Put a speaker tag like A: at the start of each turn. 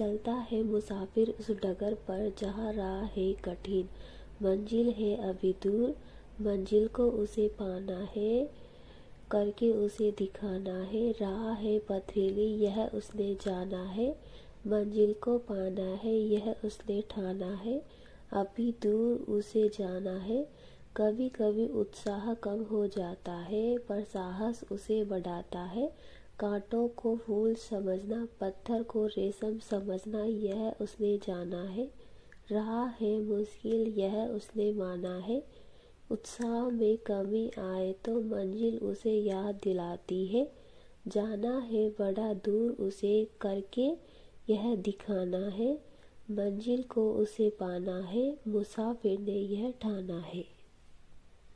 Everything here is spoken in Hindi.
A: चलता है मुसाफिर उस डगर पर जहाँ राह है कठिन। मंजिल है अभी दूर, मंजिल को उसे पाना है, करके उसे दिखाना है। राह है पथरीली, यह उसने जाना है। मंजिल को पाना है, यह उसने ठाना है। अभी दूर उसे जाना है। कभी कभी उत्साह कम हो जाता है, पर साहस उसे बढ़ाता है। कांटों को फूल समझना, पत्थर को रेशम समझना, यह उसने जाना है। रहा है मुश्किल, यह उसने माना है। उत्साह में कमी आए तो मंजिल उसे याद दिलाती है। जाना है बड़ा दूर उसे करके यह दिखाना है। मंजिल को उसे पाना है, मुसाफिर ने यह ठाना है।